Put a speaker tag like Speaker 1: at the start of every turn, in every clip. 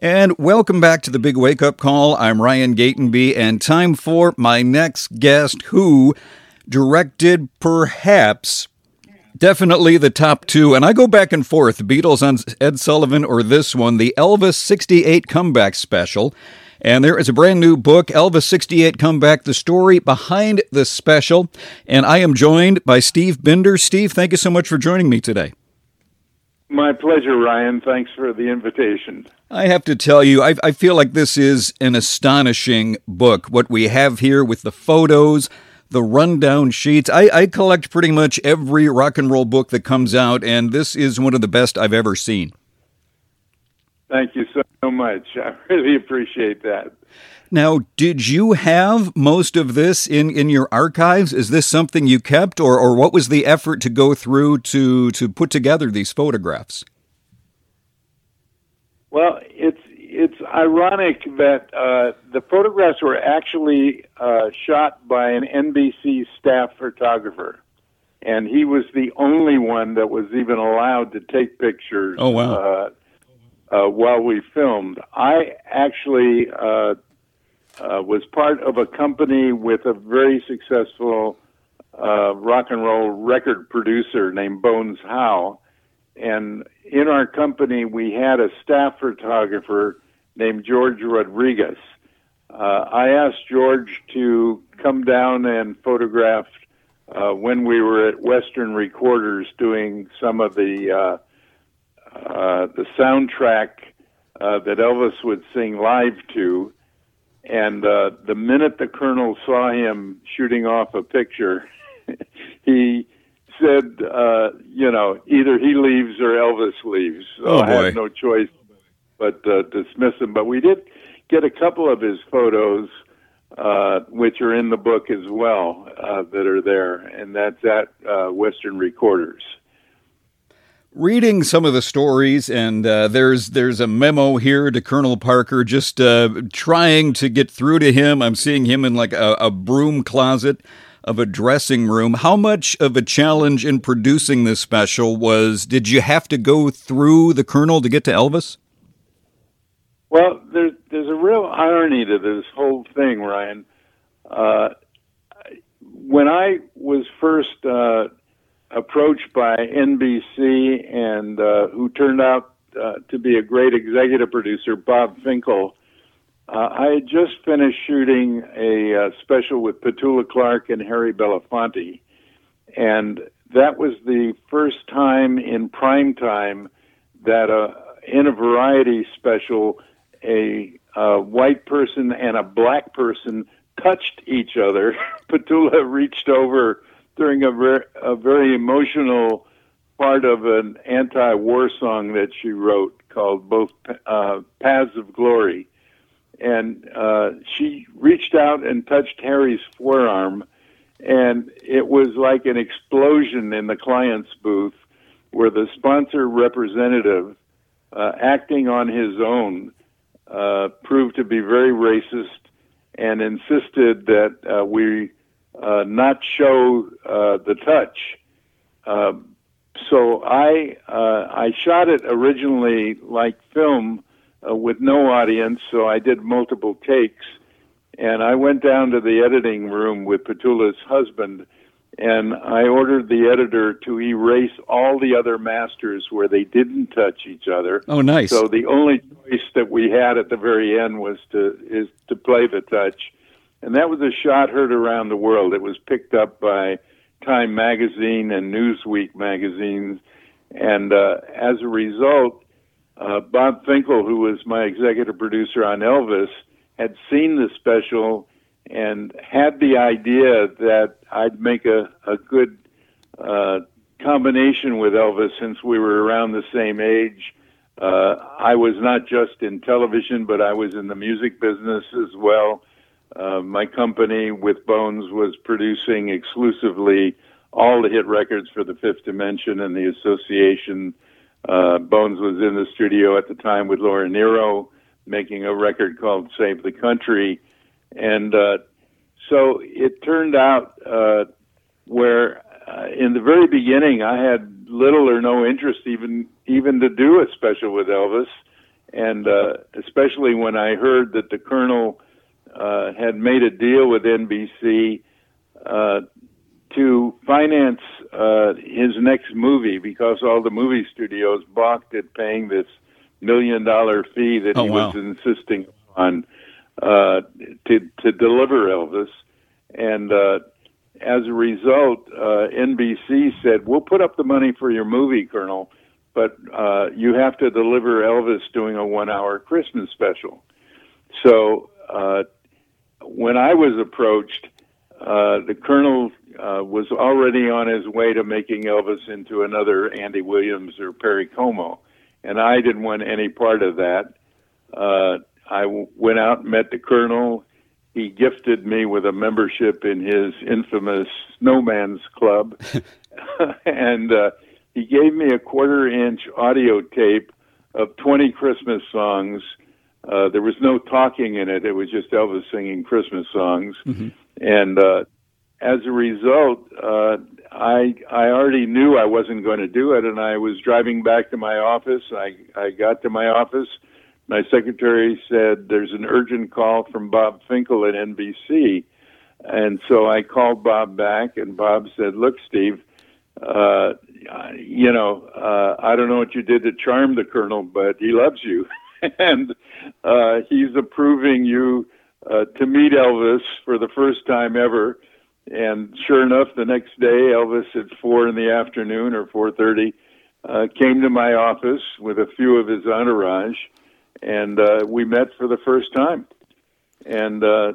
Speaker 1: And welcome back to the Big Wake Up Call. I'm Ryan Gatenby, and time for my next guest who directed perhaps definitely the top two. And I go back and forth Beatles on Ed Sullivan or this one, the Elvis 68 Comeback Special. And there is a brand new book, Elvis 68 Comeback, the story behind the special. And I am joined by Steve Binder. Steve, thank you so much for joining me today.
Speaker 2: My pleasure, Ryan. Thanks for the invitation.
Speaker 1: I have to tell you, I, I, feel like this is an astonishing book. What we have here with the photos, the rundown sheets. I, I collect pretty much every rock and roll book that comes out, and this is one of the best I've ever seen.
Speaker 2: Thank you so much. I really appreciate that.
Speaker 1: Now, did you have most of this in, in your archives? Is this something you kept, or, or what was the effort to go through to, to put together these photographs?
Speaker 2: Well, it's it's ironic that uh, the photographs were actually uh, shot by an NBC staff photographer, and he was the only one that was even allowed to take pictures.
Speaker 1: Oh wow! Uh,
Speaker 2: uh while we filmed, I actually uh, uh, was part of a company with a very successful uh, rock and roll record producer named Bones Howe. And in our company, we had a staff photographer named George Rodriguez. Uh, I asked George to come down and photograph uh, when we were at Western Recorders doing some of the uh, the soundtrack uh, that Elvis would sing live to, and uh, the minute the colonel saw him shooting off a picture, he said, uh, you know, either he leaves or Elvis leaves. So
Speaker 1: oh,
Speaker 2: I had no choice but uh, dismiss him. But we did get a couple of his photos, uh, which are in the book as well, uh, that are there, and that's at uh, Western Recorders
Speaker 1: reading some of the stories, and uh, there's there's a memo here to Colonel Parker, just uh, trying to get through to him. I'm seeing him in like a, a, broom closet of a dressing room. How much of a challenge in producing this special was? Did you have to go through the Colonel to get to Elvis?
Speaker 2: Well, there's there's a real irony to this whole thing, Ryan. Uh, when I was first uh, approached by NBC and uh, who turned out uh, to be a great executive producer, Bob Finkel. Uh, I had just finished shooting a uh, special with Petula Clark and Harry Belafonte, and that was the first time in prime time that uh, in a variety special, a, a white person and a black person touched each other. Petula reached over during a very, a very emotional part of an anti-war song that she wrote called both uh, Paths of Glory, and uh, she reached out and touched Harry's forearm, and it was like an explosion in the client's booth, where the sponsor representative, uh, acting on his own, uh, proved to be very racist and insisted that uh, we uh, not show uh, the touch. Um, so I uh, I shot it originally like film uh, with no audience, so I did multiple takes, and I went down to the editing room with Petula's husband, and I ordered the editor to erase all the other masters where they didn't touch each other.
Speaker 1: Oh, nice!
Speaker 2: So the only choice that we had at the very end was to is to play the touch and that was a shot heard around the world. It was picked up by Time magazine and Newsweek magazines, and uh, as a result, uh, Bob Finkel, who was my executive producer on Elvis, had seen the special and had the idea that I'd make a, a good uh, combination with Elvis since we were around the same age. Uh, I was not just in television, but I was in the music business as well. Uh, my company with Bones was producing exclusively all the hit records for the Fifth Dimension and the Association. Uh, Bones was in the studio at the time with Laura Nyro, making a record called "Save the Country," and uh, so it turned out uh, where uh, in the very beginning I had little or no interest even even to do a special with Elvis, and especially when I heard that the Colonel uh, had made a deal with NBC uh, to finance uh, his next movie because all the movie studios balked at paying this million dollar fee that
Speaker 1: oh,
Speaker 2: he
Speaker 1: wow.
Speaker 2: was insisting on uh, to to deliver Elvis, and uh, as a result, uh, NBC said, "We'll put up the money for your movie, Colonel, but uh, you have to deliver Elvis doing a one-hour Christmas special." So uh, when I was approached, uh, the Colonel uh, was already on his way to making Elvis into another Andy Williams or Perry Como, and I didn't want any part of that. Uh, I w- went out and met the Colonel. He gifted me with a membership in his infamous Snowman's Club, and uh, he gave me a quarter-inch audio tape of 20 Christmas songs. Uh, there was no talking in it; it was just Elvis singing Christmas songs,
Speaker 1: mm-hmm.
Speaker 2: and uh, as a result, uh, I I already knew I wasn't going to do it, and I was driving back to my office. I I got to my office. My secretary said there's an urgent call from Bob Finkel at NBC, and so I called Bob back, and Bob said, "Look, Steve, uh, you know, uh, I don't know what you did to charm the colonel, but he loves you, and uh, he's approving you uh, to meet Elvis for the first time ever." And sure enough, the next day, Elvis at four in the afternoon or four thirty uh, came to my office with a few of his entourage, and uh, we met for the first time. And uh,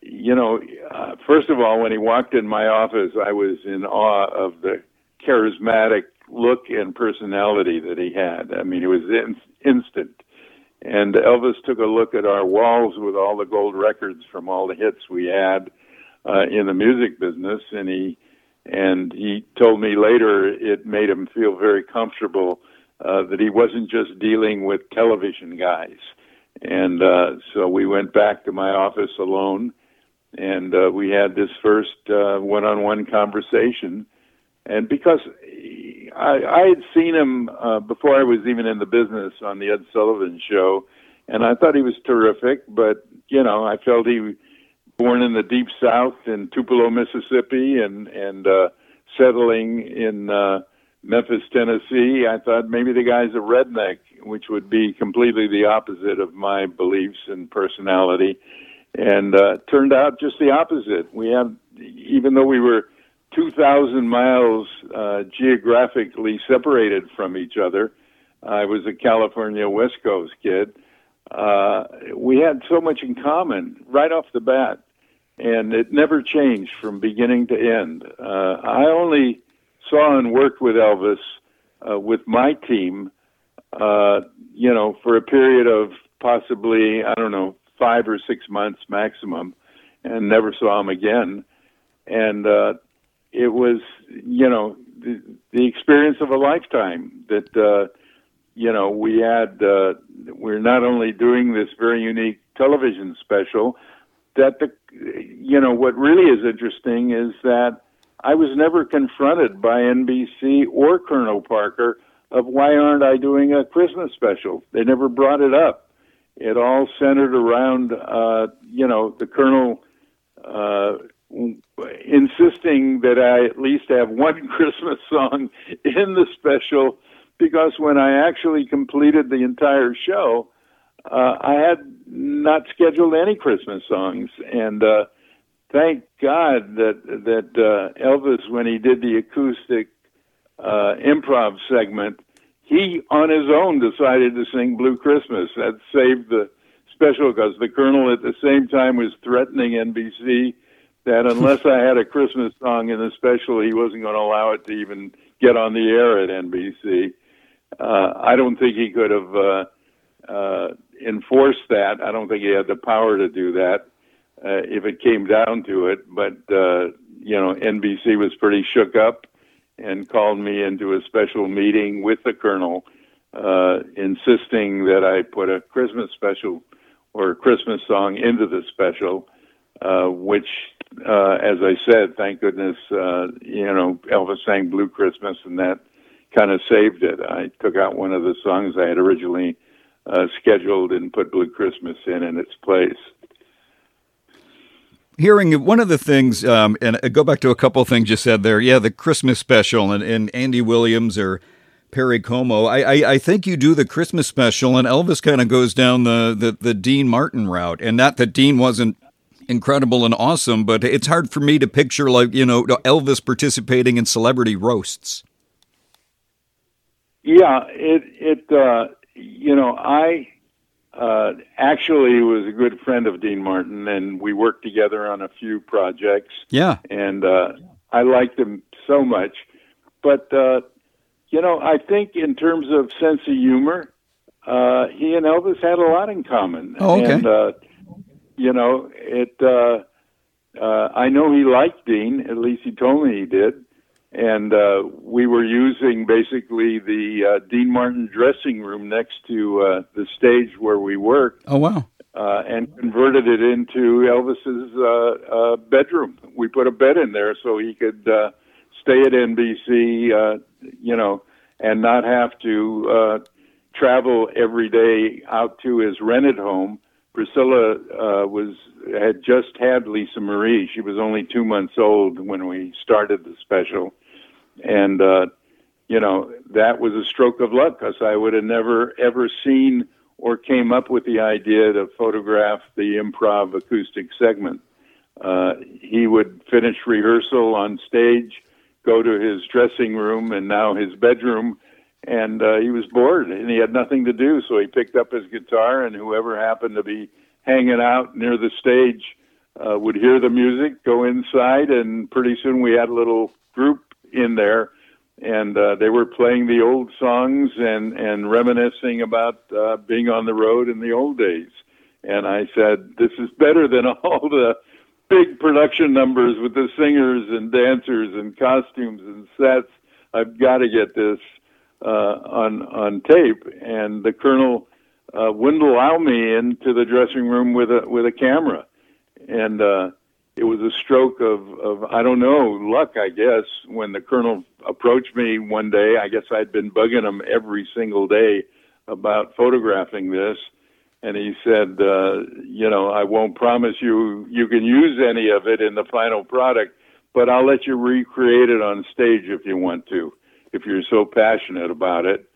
Speaker 2: you know, uh, first of all, when he walked in my office, I was in awe of the charismatic look and personality that he had. I mean, it was in- instant. And Elvis took a look at our walls with all the gold records from all the hits we had uh, in the music business, and he and he told me later it made him feel very comfortable uh, that he wasn't just dealing with television guys. And uh, so we went back to my office alone, and uh, we had this first uh, one-on-one conversation. And because I, I had seen him uh, before I was even in the business on the Ed Sullivan Show, and I thought he was terrific. But you know, I felt he born in the deep south in Tupelo, Mississippi, and and uh, settling in uh, Memphis, Tennessee. I thought maybe the guy's a redneck, which would be completely the opposite of my beliefs and personality. And uh, turned out just the opposite. We had, even though we were 2,000 miles uh, geographically separated from each other, I was a California West Coast kid. Uh, we had so much in common right off the bat and it never changed from beginning to end. Uh, I only saw and worked with Elvis uh, with my team, uh, you know, for a period of possibly I don't know five or six months maximum, and never saw him again. And uh, it was, you know, the, the experience of a lifetime that. Uh, you know, we had, uh, we're not only doing this very unique television special, that the you know what really is interesting is that I was never confronted by NBC or Colonel Parker of why aren't I doing a Christmas special? They never brought it up. It all centered around uh, you know the Colonel uh, insisting that I at least have one Christmas song in the special because when I actually completed the entire show, uh, I had not scheduled any Christmas songs, and uh, thank God that that uh, Elvis, when he did the acoustic uh, improv segment, he on his own decided to sing Blue Christmas. That saved the special because the Colonel at the same time was threatening NBC that unless I had a Christmas song in the special, he wasn't going to allow it to even get on the air at NBC. Uh, I don't think he could have uh, uh, enforced that. I don't think he had the power to do that uh, if it came down to it. But uh, you know, NBC was pretty shook up and called me into a special meeting with the colonel, uh, insisting that I put a Christmas special or a Christmas song into the special, uh, which, uh, as I said, thank goodness, uh, you know, Elvis sang Blue Christmas, and that kind of saved it. I took out one of the songs I had originally uh, scheduled and put Blue Christmas in in its place.
Speaker 1: Hearing one of the things, um, and I go back to a couple of things you said there. Yeah, the Christmas special and, and Andy Williams or Perry Como. I, I, I think you do the Christmas special, and Elvis kind of goes down the, the, the Dean Martin route. And not that Dean wasn't incredible and awesome, but it's hard for me to picture like you know Elvis participating in celebrity roasts.
Speaker 2: Yeah, it it uh, you know I uh, actually was a good friend of Dean Martin, and we worked together on a few projects.
Speaker 1: Yeah,
Speaker 2: and uh, I liked him so much. But uh, you know, I think in terms of sense of humor, uh, he and Elvis had a lot in common.
Speaker 1: Oh, okay.
Speaker 2: And, uh, you know, it. Uh, uh, I know he liked Dean. At least he told me he did and uh, we were using basically the uh, Dean Martin dressing room next to uh, the stage where we worked.
Speaker 1: Oh wow!
Speaker 2: Uh, and converted it into Elvis's uh, uh, bedroom. We put a bed in there so he could uh, stay at NBC, uh, you know, and not have to uh, travel every day out to his rented home. Priscilla uh, was had just had Lisa Marie. She was only two months old when we started the special, and uh, you know that was a stroke of luck because I would have never ever seen or came up with the idea to photograph the improv acoustic segment. Uh, he would finish rehearsal on stage, go to his dressing room and now his bedroom, and uh, he was bored and he had nothing to do, so he picked up his guitar and whoever happened to be hanging out near the stage uh, would hear the music, go inside, and pretty soon we had a little group in there, and uh, they were playing the old songs and and reminiscing about uh, being on the road in the old days. And I said, "This is better than all the big production numbers with the singers and dancers and costumes and sets. I've got to get this uh, on on tape." And the colonel uh, wouldn't allow me into the dressing room with a with a camera, and uh, it was a stroke of, of I don't know luck I guess when the colonel approached me one day. I guess I'd been bugging him every single day about photographing this. And he said uh, you know I won't promise you you can use any of it in the final product but I'll let you recreate it on stage if you want to if you're so passionate about it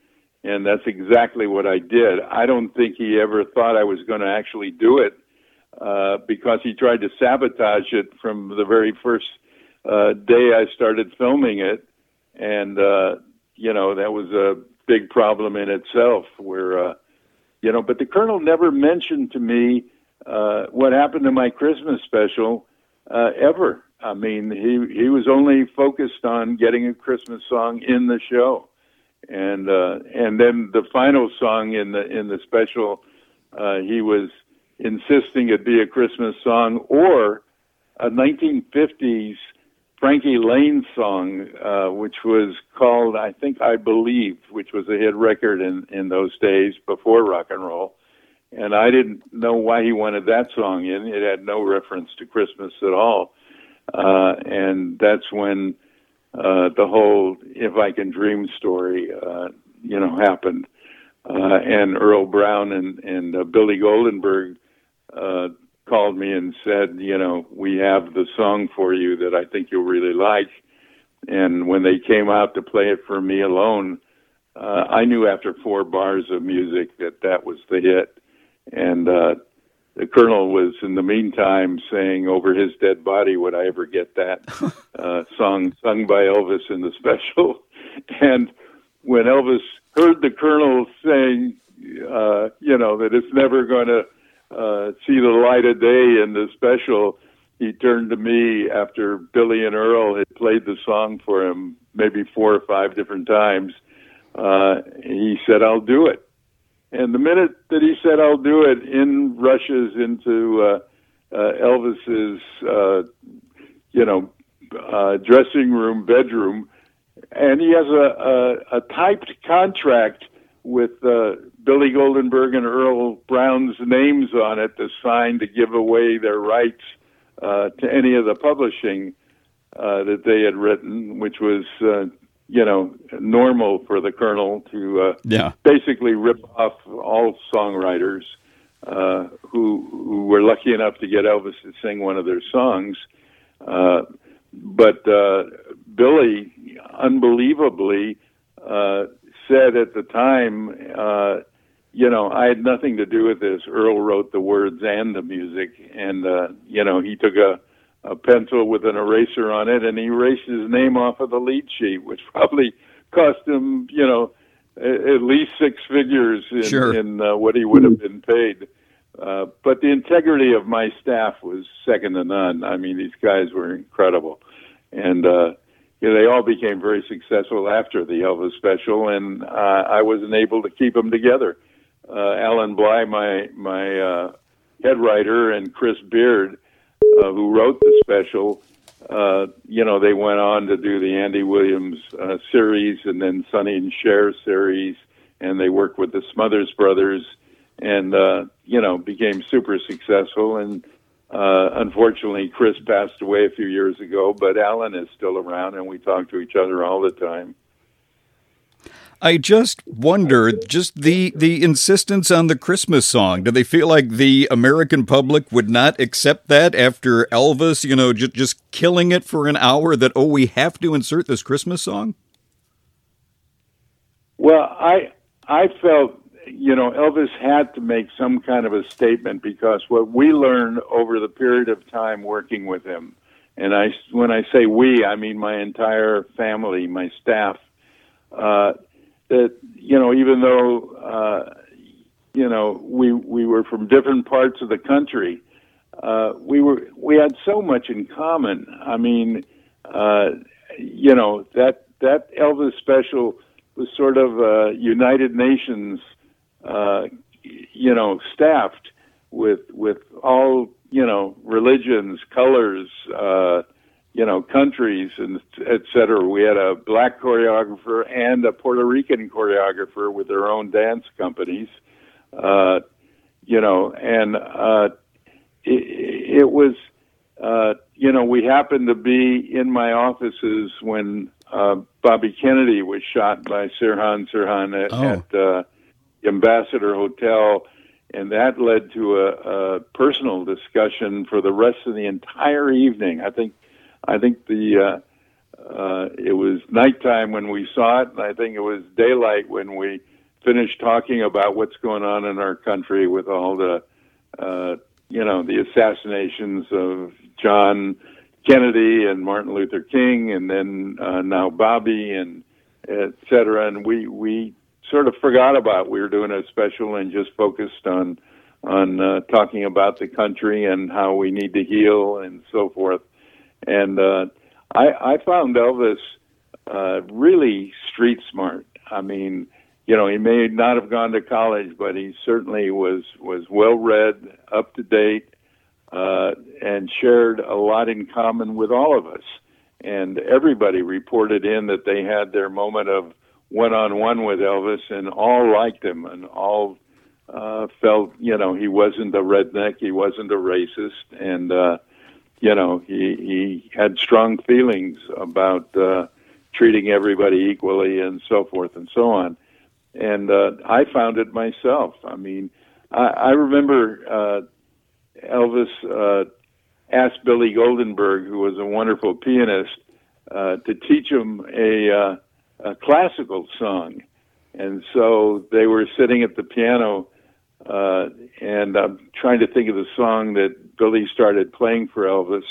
Speaker 2: and that's exactly what I did I don't think he ever thought I was going to actually do it uh, because he tried to sabotage it from the very first uh, day I started filming it, and uh, you know that was a big problem in itself. Where uh, you know, but the colonel never mentioned to me uh, what happened to my Christmas special uh, ever. I mean, he he was only focused on getting a Christmas song in the show, and uh, and then the final song in the in the special, uh, he was insisting it be a Christmas song or a 1950s Frankie Laine song, uh, which was called I think I Believe, which was a hit record in in those days before rock and roll. And I didn't know why he wanted that song in. It had no reference to Christmas at all. Uh, and that's when uh, the whole "If I Can Dream" story, uh, you know, happened. Uh, and Earl Brown and and uh, Billy Goldenberg uh, called me and said, you know, we have the song for you that I think you'll really like. And when they came out to play it for me alone, uh, I knew after four bars of music that that was the hit. And uh, the colonel was, in the meantime, saying over his dead body, "Would I ever get that uh, song sung by Elvis in the special?" and when Elvis heard the colonel saying, uh, "You know that it's never going to." uh, see the light of day in the special, he turned to me after Billy and Earl had played the song for him maybe four or five different times. Uh, he said, I'll do it. And the minute that he said, I'll do it, in rushes into uh, uh, Elvis's, uh, you know, uh, dressing room, bedroom, and he has a, a, a typed contract with uh, Billy Goldenberg and Earl Brown's names on it to sign to give away their rights uh, to any of the publishing uh, that they had written, which was, uh, you know, normal for the Colonel to uh,
Speaker 1: yeah.
Speaker 2: basically rip off all songwriters uh, who who were lucky enough to get Elvis to sing one of their songs. Uh, but uh, Billy, unbelievably, uh, said at the time, uh, you know, I had nothing to do with this. Earl wrote the words and the music, and uh, you know, he took a a pencil with an eraser on it, and he erased his name off of the lead sheet, which probably cost him, you know, at least six figures in,
Speaker 1: sure.
Speaker 2: in uh, what he would have been paid. Uh, but the integrity of my staff was second to none. I mean, these guys were incredible, and uh, you know, they all became very successful after the Elvis special, and uh, I wasn't able to keep them together. Uh, Allan Blye, my my uh, head writer, and Chris Beard, uh, who wrote the special, uh, you know, they went on to do the Andy Williams uh, series and then Sonny and Cher series, and they worked with the Smothers Brothers, and uh, you know, became super successful. And uh, unfortunately, Chris passed away a few years ago, but Allan is still around, and we talk to each other all the time.
Speaker 1: I just wonder, just the the insistence on the Christmas song. Do they feel like the American public would not accept that after Elvis, you know, just just killing it for an hour? That oh, we have to insert this Christmas song.
Speaker 2: Well, I I felt you know Elvis had to make some kind of a statement because what we learned over the period of time working with him, and I when I say we, I mean my entire family, my staff. Uh, that you know, even though uh, you know we we were from different parts of the country, uh, we were we had so much in common. I mean, uh, you know that that Elvis special was sort of uh, United Nations, uh, you know, staffed with with all you know religions, colors. Uh, you know, countries and et cetera. We had a black choreographer and a Puerto Rican choreographer with their own dance companies. Uh, you know, and uh, it, it was, uh, you know, we happened to be in my offices when uh, Bobby Kennedy was shot by Sirhan Sirhan at,
Speaker 1: oh.
Speaker 2: at uh, Ambassador Hotel and that led to a, a personal discussion for the rest of the entire evening. I think I think the uh, uh, it was nighttime when we saw it, and I think it was daylight when we finished talking about what's going on in our country with all the uh, you know the assassinations of John Kennedy and Martin Luther King, and then uh, now Bobby and et cetera. And we we sort of forgot about we were doing a special and just focused on on uh, talking about the country and how we need to heal and so forth. And uh, I, I found Elvis uh, really street smart. I mean, you know, he may not have gone to college, but he certainly was was well read, up to date, uh, and shared a lot in common with all of us. And everybody reported in that they had their moment of one on one with Elvis, and all liked him, and all uh, felt, you know, he wasn't a redneck, he wasn't a racist, and uh, you know, he he had strong feelings about uh, treating everybody equally and so forth and so on. And uh, I found it myself. I mean, I, I remember uh, Elvis uh, asked Billy Goldenberg, who was a wonderful pianist, uh, to teach him a, uh, a classical song. And so they were sitting at the piano, uh, and I'm trying to think of the song that Billy started playing for Elvis,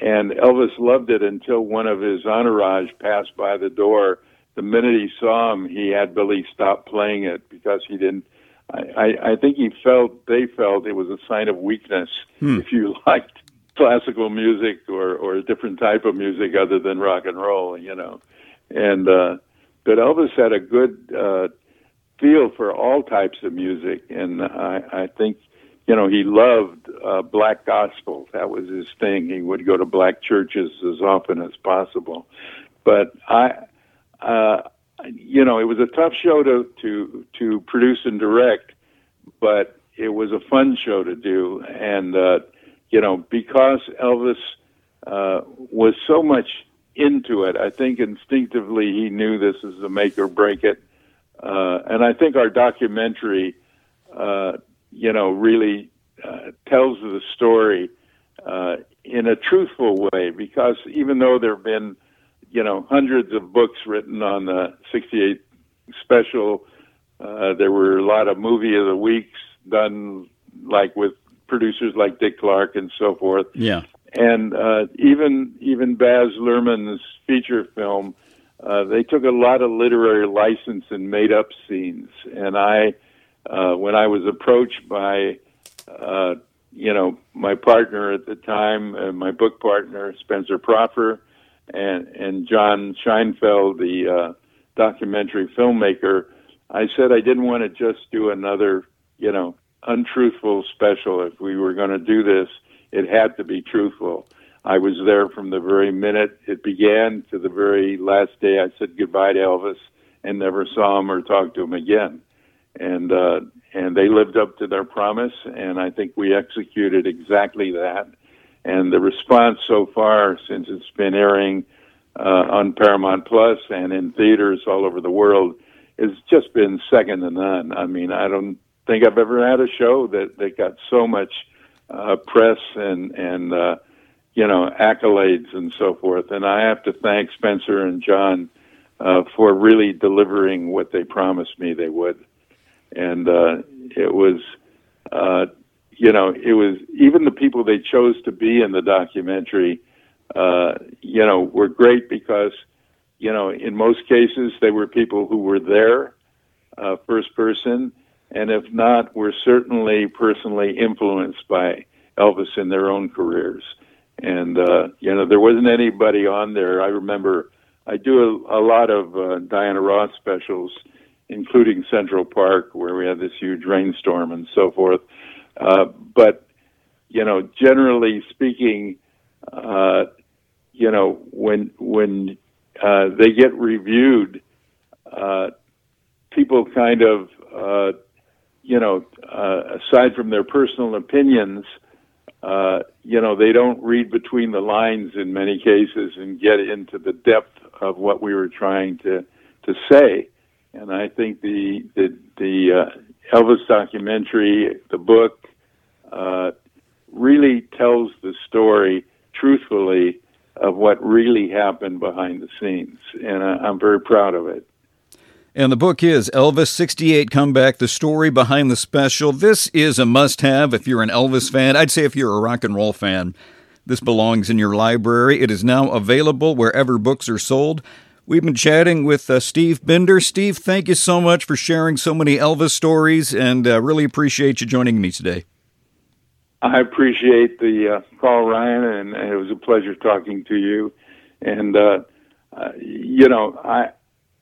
Speaker 2: and Elvis loved it until one of his entourage passed by the door. The minute he saw him, he had Billy stop playing it because he didn't. I, I think he felt they felt it was a sign of weakness
Speaker 1: Hmm.
Speaker 2: if you liked classical music or or a different type of music other than rock and roll, you know. And uh, but Elvis had a good uh, feel for all types of music, and I, I think you know, he loved uh, black gospel. That was his thing. He would go to black churches as often as possible. But I, uh, you know, it was a tough show to to to produce and direct, but it was a fun show to do. And uh, you know, because Elvis uh, was so much into it. I think instinctively he knew this is a make or break it, uh, and I think our documentary, uh, you know, really uh, tells the story uh, in a truthful way. Because even though there have been, you know, hundreds of books written on the '68 special, uh, there were a lot of movie of the weeks done, like with producers like Dick Clark and so forth.
Speaker 1: Yeah
Speaker 2: and uh, even even Baz Luhrmann's feature film, uh, they took a lot of literary license and made up scenes. And I, uh, when I was approached by, uh, you know, my partner at the time, uh, my book partner Spencer Proffer, and and John Scheinfeld, the uh, documentary filmmaker, I said I didn't want to just do another, you know, untruthful special. If we were going to do this it had to be truthful. I was there from the very minute it began to the very last day I said goodbye to Elvis and never saw him or talked to him again. And uh, and they lived up to their promise, and I think we executed exactly that. And the response so far, since it's been airing uh, on Paramount Plus and in theaters all over the world, has just been second to none. I mean, I don't think I've ever had a show that that got so much uh, press and and uh, you know accolades and so forth. And I have to thank Spencer and John uh, for really delivering what they promised me they would. And uh, it was, uh, you know, it was even the people they chose to be in the documentary. Uh, you know, were great because, you know, in most cases they were people who were there, uh, first person, and if not, were certainly personally influenced by Elvis in their own careers. And uh, you know, there wasn't anybody on there. I remember I do a, a lot of uh, Diana Ross specials, including Central Park, where we had this huge rainstorm and so forth. Uh, but you know, generally speaking, uh, you know, when when uh, they get reviewed, uh, people kind of uh, you know, uh, aside from their personal opinions, uh, you know, they don't read between the lines in many cases and get into the depth of what we were trying to to say. And I think the the, the uh, Elvis documentary, the book, uh, really tells the story truthfully of what really happened behind the scenes, and I, I'm very proud of it.
Speaker 1: And the book is Elvis 68 Comeback, the story behind the special. This is a must have if you're an Elvis fan. I'd say if you're a rock and roll fan, this belongs in your library. It is now available wherever books are sold. We've been chatting with uh, Steve Binder. Steve, thank you so much for sharing so many Elvis stories and uh, really appreciate you joining me today.
Speaker 2: I appreciate the uh, call, Ryan, and, it was a pleasure talking to you. And, uh, uh, you know, I,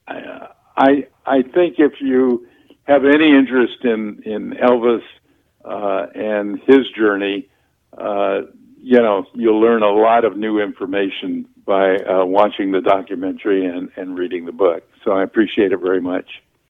Speaker 2: I I I think if you have any interest in in Elvis uh, and his journey, uh, you know you'll learn a lot of new information by uh, watching the documentary and, and reading the book. So I appreciate it very much.